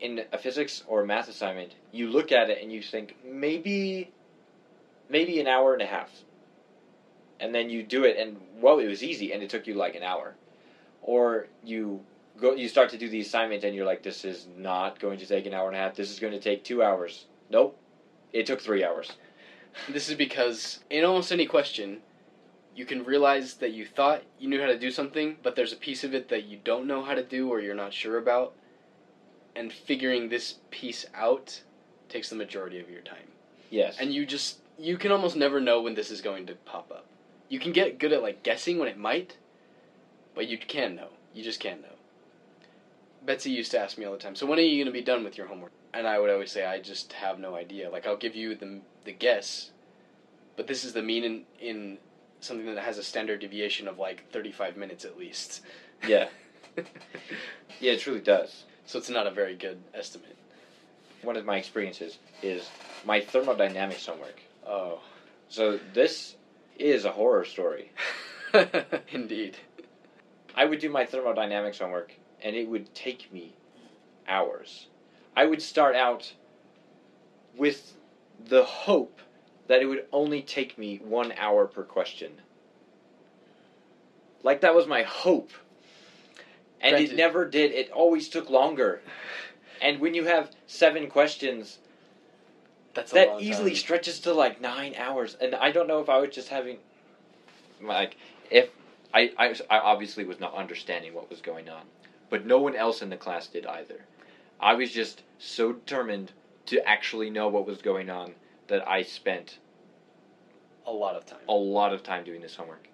in a physics or math assignment, you look at it and you think maybe, maybe an hour and a half, and then you do it, and whoa, it was easy, and it took you like an hour, or you go, you start to do the assignment, and you're like, this is not going to take an hour and a half. This is going to take two hours. Nope, it took three hours. This is because in almost any question, you can realize that you thought you knew how to do something, but there's a piece of it that you don't know how to do or you're not sure about. And figuring this piece out takes the majority of your time. Yes, And you just you can almost never know when this is going to pop up. You can get good at like guessing when it might, but you can know. You just can't know. Betsy used to ask me all the time, "So when are you going to be done with your homework?" And I would always say, "I just have no idea. Like I'll give you the the guess, but this is the mean in in something that has a standard deviation of like 35 minutes at least." yeah, yeah, it truly does. So it's not a very good estimate. One of my experiences is my thermodynamics homework. Oh. So this is a horror story. Indeed. I would do my thermodynamics homework, and it would take me hours. I would start out with the hope that it would only take me one hour per question. Like that was my hope. And it never did. It always took longer. And when you have seven questions, That's that easily time. stretches to like nine hours and i don't know if i was just having like if I, I i obviously was not understanding what was going on but no one else in the class did either i was just so determined to actually know what was going on that i spent a lot of time. a lot of time doing this homework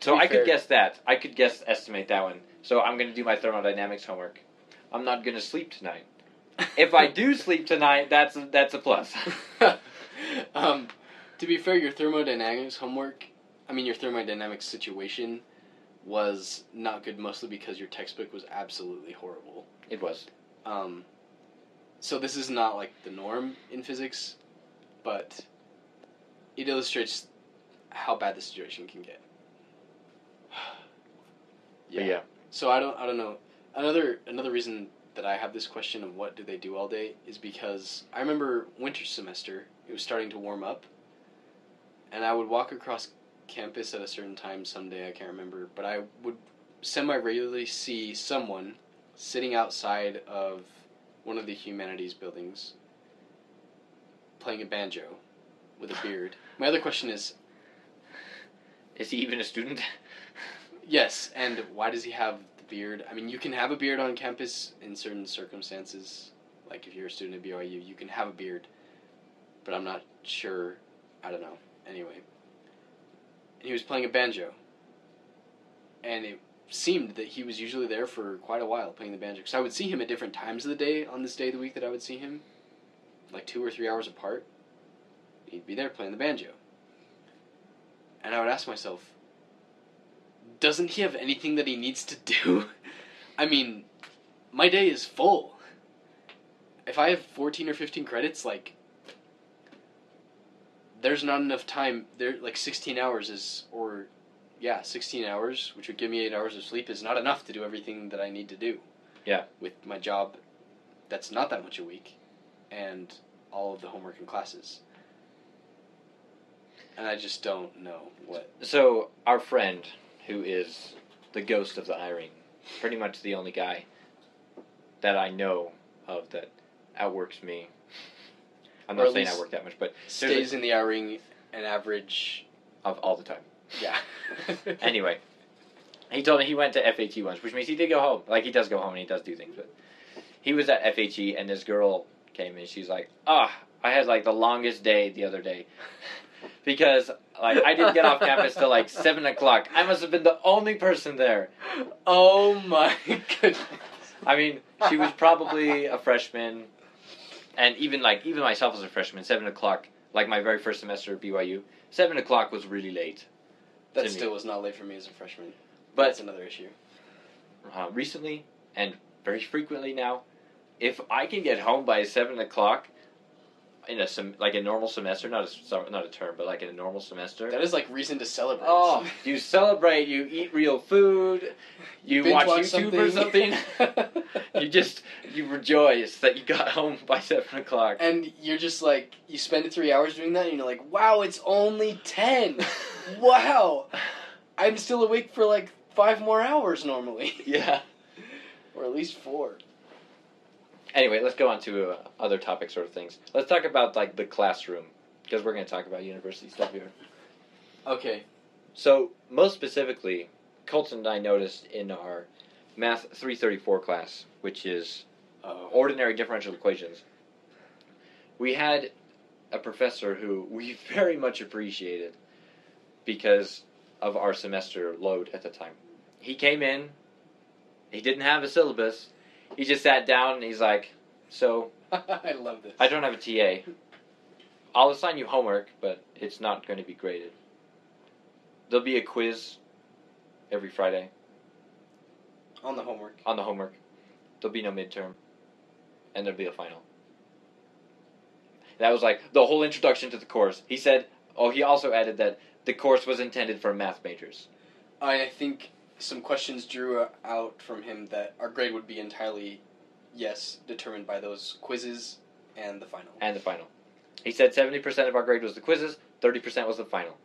so i fair- could guess that. I could guess estimate that one. So i'm going to do my thermodynamics homework. I'm not going to sleep tonight. If i do sleep tonight that's a, that's a plus. Um, to be fair, your thermodynamics homework, I mean, your thermodynamics situation was not good mostly because your textbook was absolutely horrible. it was. Um, so this is not like the norm in physics, but it illustrates how bad the situation can get. But yeah So I don't I don't know. Another another reason that I have this question of what do they do all day is because I remember winter semester, it was starting to warm up. And I would walk across campus at a certain time someday, I can't remember, but I would semi regularly see someone sitting outside of one of the humanities buildings playing a banjo with a beard. My other question is Is he even a student? Yes, and why does he have the beard? I mean, you can have a beard on campus in certain circumstances. Like if you're a student at BYU, you can have a beard, but I'm not sure. I don't know. Anyway, and he was playing a banjo, and it seemed that he was usually there for quite a while playing the banjo. Because I would see him at different times of the day on this day of the week that I would see him, like two or three hours apart. He'd be there playing the banjo. And I would ask myself, doesn't he have anything that he needs to do? I mean, my day is full. If I have 14 or 15 credits, like, there's not enough time. There, like, 16 hours is, or, yeah, 16 hours, which would give me 8 hours of sleep, is not enough to do everything that I need to do. Yeah. With my job, that's not that much a week, and all of the homework and classes. And I just don't know what. So our friend, who is the ghost of the Eyring, pretty much the only guy that I know of that outworks me. I'm Or not saying I work that much, but Stays in the ring an average. of all the time. Yeah. Anyway, he told me he went to FHE once, which means he did go home. Like he does go home and he does do things, but he was at FHE and this girl came and she's like, "Ah, I had like the longest day the other day." Because like I didn't get off campus till like seven o'clock. I must have been the only person there. Oh my goodness. I mean, she was probably a freshman, and even like even myself as a freshman, seven o'clock, like my very first semester at BYU, seven o'clock was really late. That to me. still was not late for me as a freshman. But that's another issue. uh, recently and very frequently now, if I can get home by seven o'clock in a sem- like a normal semester, not a not a term, but like in a normal semester. That is like reason to celebrate. Oh, you celebrate! You eat real food. You watch, watch YouTube or something. you just you rejoice that you got home by seven o'clock. and you're just like you spend three hours doing that, and you're like, wow, it's only ten. wow, I'm still awake for like five more hours normally, yeah. or at least four. Anyway, let's go on to uh, other topic sort of things. Let's talk about like the classroom because we're going to talk about university stuff here. Okay. So, most specifically, Colton and I noticed in our Math 334 class, which is Oh. ordinary differential equations, we had a professor who we very much appreciated because of our semester load at the time. He came in, he didn't have a syllabus, he just sat down and he's like, So, I love this. I don't have a TA. I'll assign you homework, but it's not going to be graded. There'll be a quiz every Friday on the homework. on the homework. There'll be no midterm. And there'll be a final. That was like the whole introduction to the course. He said, oh, he also added that the course was intended for math majors. I think some questions drew out from him that our grade would be entirely, yes, determined by those quizzes and the final. and the final. He said 70% of our grade was the quizzes, 30% was the final.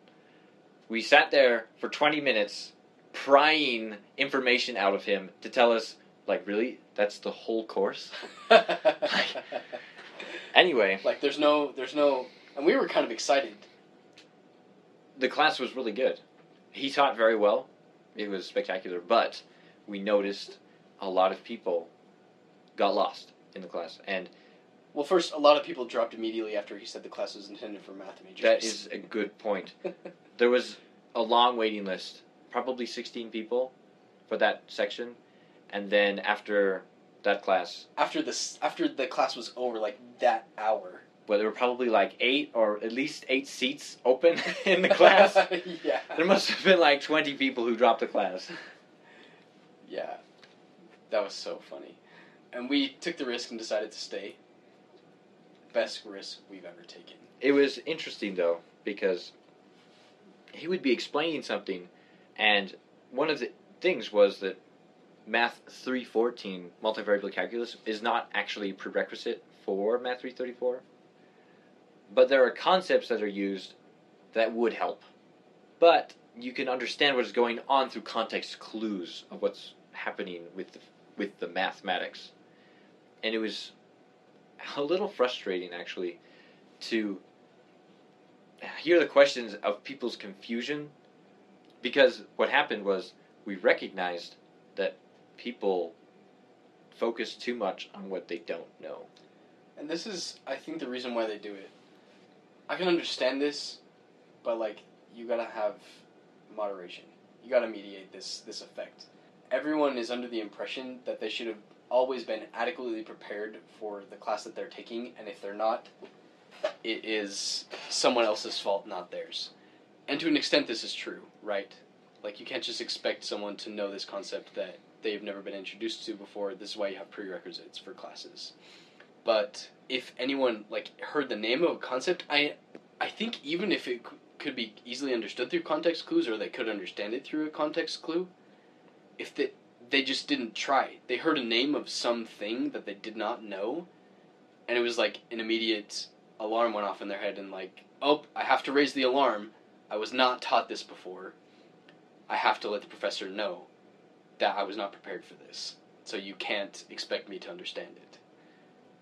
We sat there for 20 minutes prying information out of him to tell us, like, really? That's the whole course? Anyway, like there's no, there's no, and we were kind of excited. the class was really good. He taught very well. It was spectacular, but we noticed a lot of people got lost in the class. And Well, first, a lot of people dropped immediately after he said the class was intended for math majors. that is a good point. There was a long waiting list, probably 16 people for that section. And then after that class, after this, after the class was over, like that hour. Well, there were probably like eight or at least eight seats open in the class. yeah. There must have been like 20 people who dropped the class. Yeah. That was so funny. And we took the risk and decided to stay. Best risk we've ever taken. It was interesting though because he would be explaining something, and one of the things was that Math 314 multivariable calculus is not actually a prerequisite for Math 334, but there are concepts that are used that would help. But you can understand what is going on through context clues of what's happening with the, with the mathematics. And it was a little frustrating actually to hear the questions of people's confusion because what happened was we recognized that people focus too much on what they don't know. And this is, I think, the reason why they do it. I can understand this, but like, you gotta have moderation. You gotta mediate this this effect. Everyone is under the impression that they should have always been adequately prepared for the class that they're taking, and if they're not, it is someone else's fault, not theirs. And to an extent, this is true, right? Like, you can't just expect someone to know this concept that they've never been introduced to before. This is why you have prerequisites for classes. But if anyone like heard the name of a concept, I I think even if it could be easily understood through context clues, or they could understand it through a context clue, if they they just didn't try. They heard a name of something that they did not know, and it was like an immediate alarm went off in their head, and like, oh, I have to raise the alarm. I was not taught this before. I have to let the professor know that I was not prepared for this. So you can't expect me to understand it.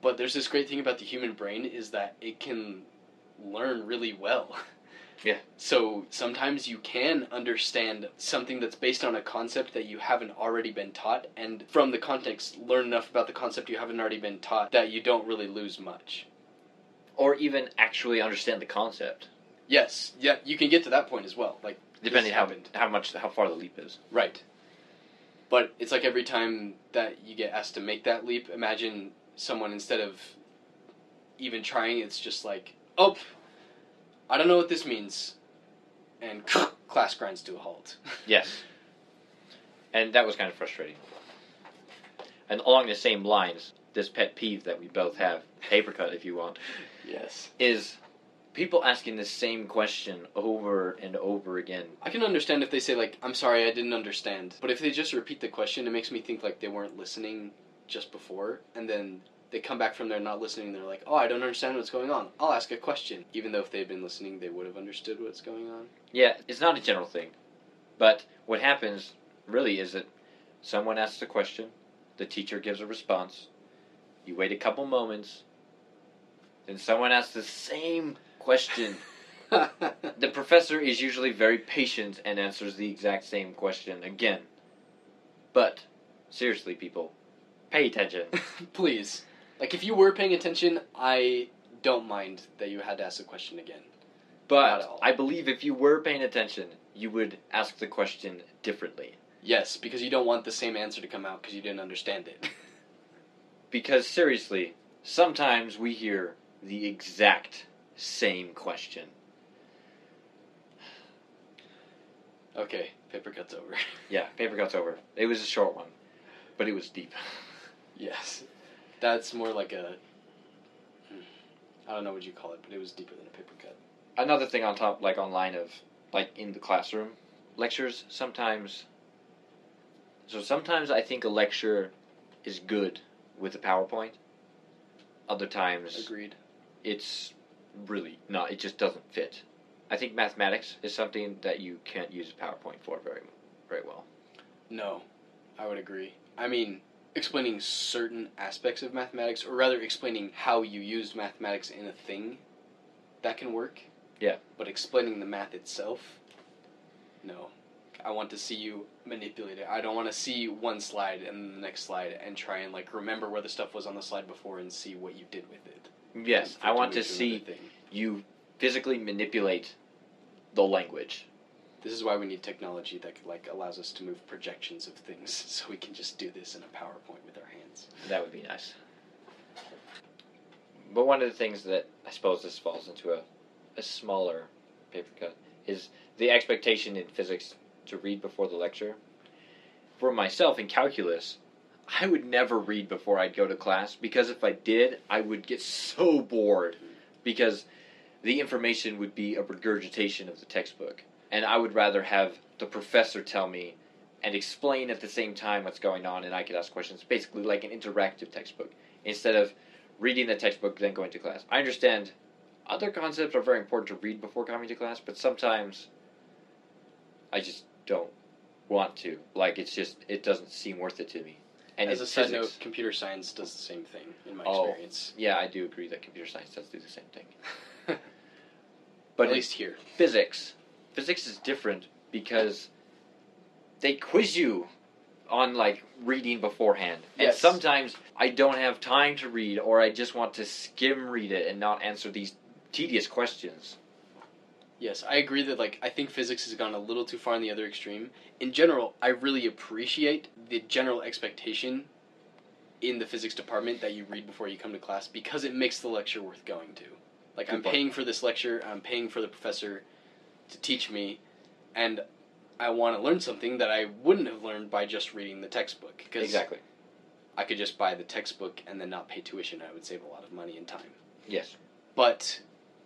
But there's this great thing about the human brain is that it can learn really well. Yeah. So sometimes you can understand something that's based on a concept that you haven't already been taught, and from the context, learn enough about the concept you haven't already been taught that you don't really lose much. Or even actually understand the concept, Yes, yeah, you can get to that point as well. Like depending how, how much how far the leap is. Right. But it's like every time that you get asked to make that leap, imagine someone instead of even trying, it's just like, oh, I don't know what this means. And class grinds to a halt. Yes. And that was kind of frustrating. And along the same lines, this pet peeve that we both have, paper cut if you want, yes. is people asking the same question over and over again. I can understand if they say, like, I'm sorry, I didn't understand. But if they just repeat the question, it makes me think like they weren't listening just before. And then they come back from there not listening, they're like, oh, I don't understand what's going on. I'll ask a question. Even though if they'd been listening, they would have understood what's going on. Yeah, it's not a general thing. But what happens really is that someone asks a question, the teacher gives a response, you wait a couple moments, then someone asks the same question. The professor is usually very patient and answers the exact same question again. But, seriously, people, pay attention. Please. Like, if you were paying attention, I don't mind that you had to ask the question again. Not at all. But I believe if you were paying attention, you would ask the question differently. Yes, because you don't want the same answer to come out because you didn't understand it. Because seriously, sometimes we hear the exact same question. okay, paper cuts over. Yeah, paper cut's over. It was a short one, but it was deep. Yes. That's more like a. hmm, don't know what you call it, but it was deeper than a paper cut. Another thing on top, like online of, like in the classroom, lectures sometimes. So sometimes I think a lecture is good with a PowerPoint. Other times Agreed. it's really not. It just doesn't fit. I think mathematics is something that you can't use a PowerPoint for very, very well. No, I would agree. I mean, explaining certain aspects of mathematics, or rather explaining how you use mathematics in a thing, that can work. Yeah. But explaining the math itself, no. I want to see you manipulate it. I don't want to see one slide and the next slide and try and like remember where the stuff was on the slide before and see what you did with it. Yes, I want to see you physically manipulate the language. This is why we need technology that like allows us to move projections of things, so we can just do this in a PowerPoint with our hands. That would be nice. But one of the things that I suppose this falls into a, a smaller paper cut is the expectation in physics to read before the lecture. For myself in calculus, I would never read before I'd go to class because if I did, I would get so bored because the information would be a regurgitation of the textbook. And I would rather have the professor tell me and explain at the same time what's going on and I could ask questions. Basically like an interactive textbook instead of reading the textbook then going to class. I understand other concepts are very important to read before coming to class, but sometimes I just don't want to. Like it's just it doesn't seem worth it to me. And As a side physics. note, computer science does the same thing in my Oh. experience. yeah, I do agree that computer science does do the same thing. but But at least here, physics, physics is different because they quiz you on like reading beforehand. And sometimes I don't have time to read or I just want to skim read it and not answer these tedious questions. yes, I agree that like I think physics has gone a little too far in the other extreme. In general, I really appreciate the general expectation in the physics department that you read before you come to class because it makes the lecture worth going to. Like Good I'm point. paying for this lecture, I'm paying for the professor to teach me, and I want to learn something that I wouldn't have learned by just reading the textbook. Because Exactly. I could just buy the textbook and then not pay tuition. I would save a lot of money and time. Yes. But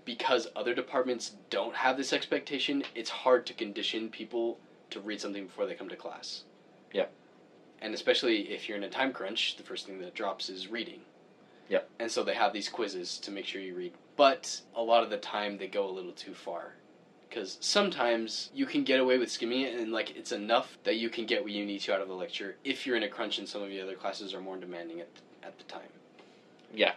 because other departments don't have this expectation, it's hard to condition people to read something before they come to class. Yeah. And especially if you're in a time crunch, the first thing that drops is reading. Yep. And so they have these quizzes to make sure you read. But a lot of the time they go a little too far. Because sometimes you can get away with skimming it and like it's enough that you can get what you need to out of the lecture if you're in a crunch and some of the other classes are more demanding at, at the time. Yeah.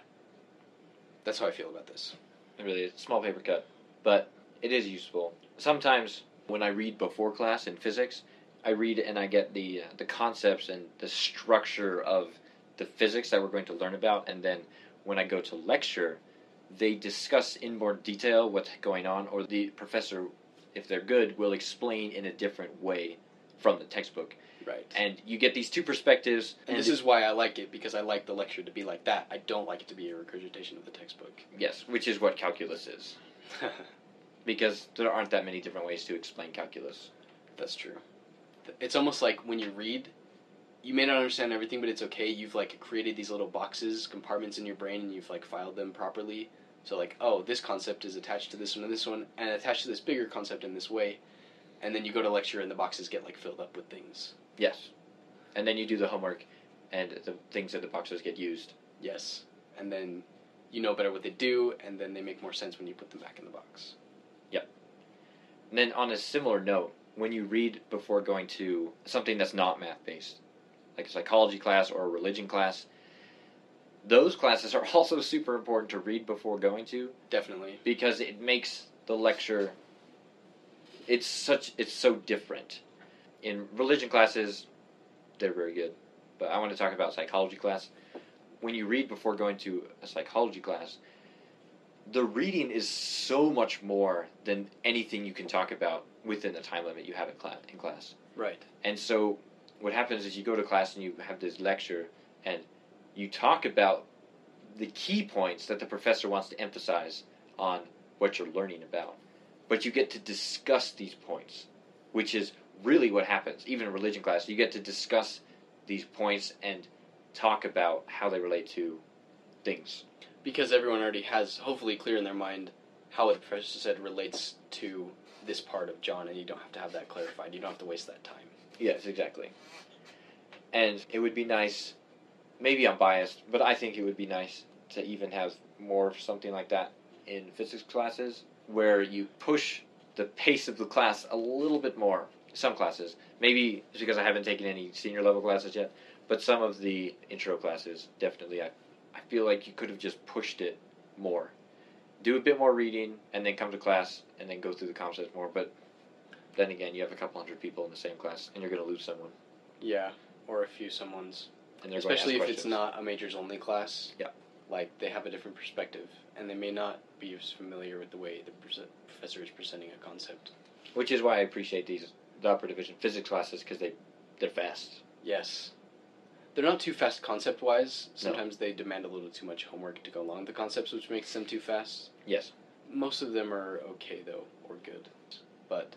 That's how I feel about this. It really is. Small paper cut. But it is useful. Sometimes when I read before class in physics, I read and I get the uh, the concepts and the structure of the physics that we're going to learn about and then when I go to lecture, they discuss in more detail what's going on or the professor if they're good will explain in a different way from the textbook. Right. And you get these two perspectives And this is why I like it because I like the lecture to be like that. I don't like it to be a regurgitation of the textbook. yes, which is what calculus is because there aren't that many different ways to explain calculus. That's true. It's almost like when you read, you may not understand everything, but it's okay. You've like created these little boxes, compartments in your brain, and you've like filed them properly. So like, oh, this concept is attached to this one and this one, and attached to this bigger concept in this way. And then you go to lecture, and the boxes get like filled up with things. Yes. And then you do the homework and the things in the boxes get used. Yes. And then you know better what they do, and then they make more sense when you put them back in the box. Yep. And then on a similar note, when you read before going to something that's not math based, like a psychology class or a religion class, those classes are also super important to read before going to Definitely. because it makes the lecture it's such it's so different. In religion classes, they're very good. But I want to talk about psychology class. When you read before going to a psychology class, the reading is so much more than anything you can talk about within the time limit you have in class. In class. Right. And so what happens is you go to class and you have this lecture and you talk about the key points that the professor wants to emphasize on what you're learning about. But you get to discuss these points, which is really what happens. Even in religion class, you get to discuss these points and talk about how they relate to things. because everyone already has hopefully clear in their mind how what the professor said relates to this part of John, and you don't have to have that clarified. You don't have to waste that time. Yes, exactly. And it would be nice, maybe I'm biased, but I think it would be nice to even have more of something like that in physics classes where you push the pace of the class a little bit more. Some classes. Maybe because I haven't taken any senior level classes yet, but some of the intro classes, definitely, I, I feel like you could have just pushed it more. Do a bit more reading, and then come to class, and then go through the concepts more, but then again, you have a couple hundred people in the same class, and you're going to lose someone. Yeah, or a few someone's, And they're especially if ask it's questions. not a majors only class. Yeah. Like they have a different perspective, and they may not be as familiar with the way the professor is presenting a concept. Which is why I appreciate these the upper division physics classes because they they're fast. Yes. They're not too fast concept wise. No. Sometimes they demand a little too much homework to go along with the concepts, which makes them too fast. Yes. Most of them are okay though, or good. But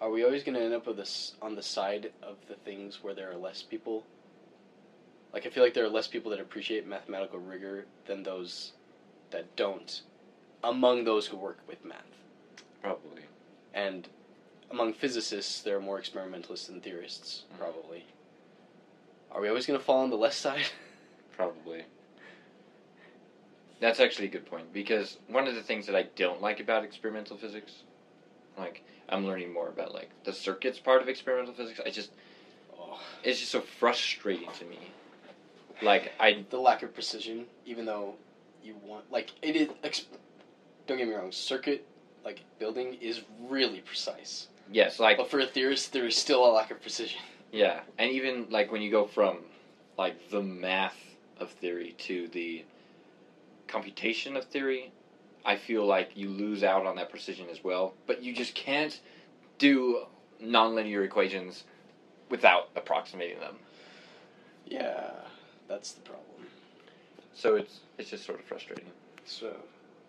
are we always going to end up with this on the side of the things where there are less people? Like I feel like there are less people that appreciate mathematical rigor than those that don't. Among those who work with math, Probably. and among physicists, there are more experimentalists than theorists. Mhm. Probably. Are we always going to fall on the left side? Probably. That's actually a good point because one of the things that I don't like about experimental physics Like I'm learning more about like the circuits part of experimental physics. I just Oh, it's just so frustrating to me. Like I the lack of precision, even though you want like it is. Don't get me wrong, circuit like building is really precise. yes, like But for a theorist, there is still a lack of precision. yeah, and even like when you go from like the math of theory to the computation of theory, I feel like you lose out on that precision as well. But you just can't do nonlinear equations without approximating them. Yeah, that's the problem. So it's it's just sort of frustrating. So,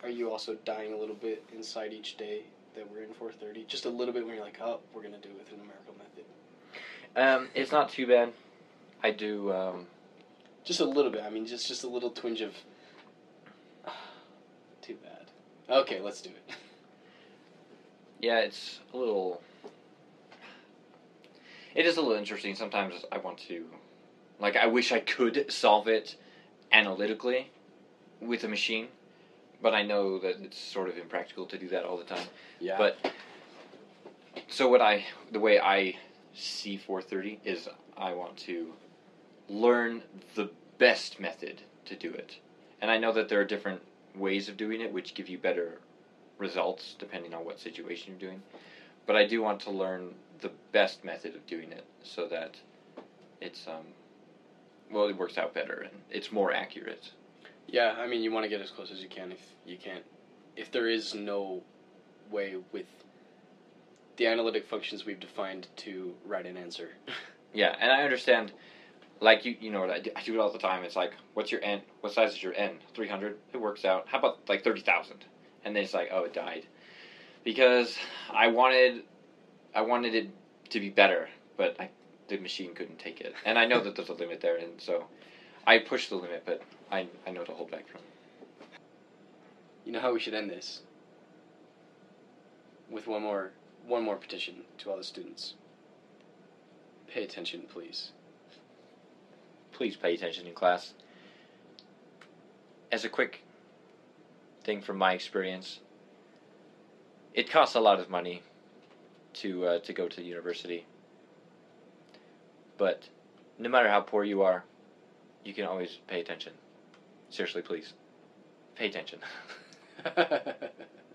are you also dying a little bit inside each day that we're in 430? Just a little bit when you're like, oh, we're gonna do it with a numerical method. Um, it's not too bad. I do. Um, Just a little bit. I mean, just just a little twinge of. Too bad. Okay, let's do it. yeah, it's a little. It is a little interesting. Sometimes I want to, like, I wish I could solve it analytically with a machine, but I know that it's sort of impractical to do that all the time. Yeah. But so what I the way I see 430 is I want to learn the best method to do it. And I know that there are different ways of doing it which give you better results depending on what situation you're doing. But I do want to learn the best method of doing it so that it's um well it works out better and it's more accurate. Yeah, I mean, you want to get as close as you can. If you can't, if there is no way with the analytic functions we've defined to write an answer. Yeah, and I understand. Like you, you know I do, I do it all the time. It's like, what's your n? What size is your n? Three hundred. It works out. How about like thirty thousand? And then it's like, oh, it died, because I wanted, I wanted it to be better, but I, the machine couldn't take it, and I know that there's a limit there, and so I push the limit, but I, I know to hold back from. You know how we should end this? With one more, one more petition to all the students. Pay attention, please. Please pay attention in class. As a quick thing from my experience, it costs a lot of money to uh, to go to university. But no matter how poor you are, you can always pay attention. Seriously, please. Pay attention.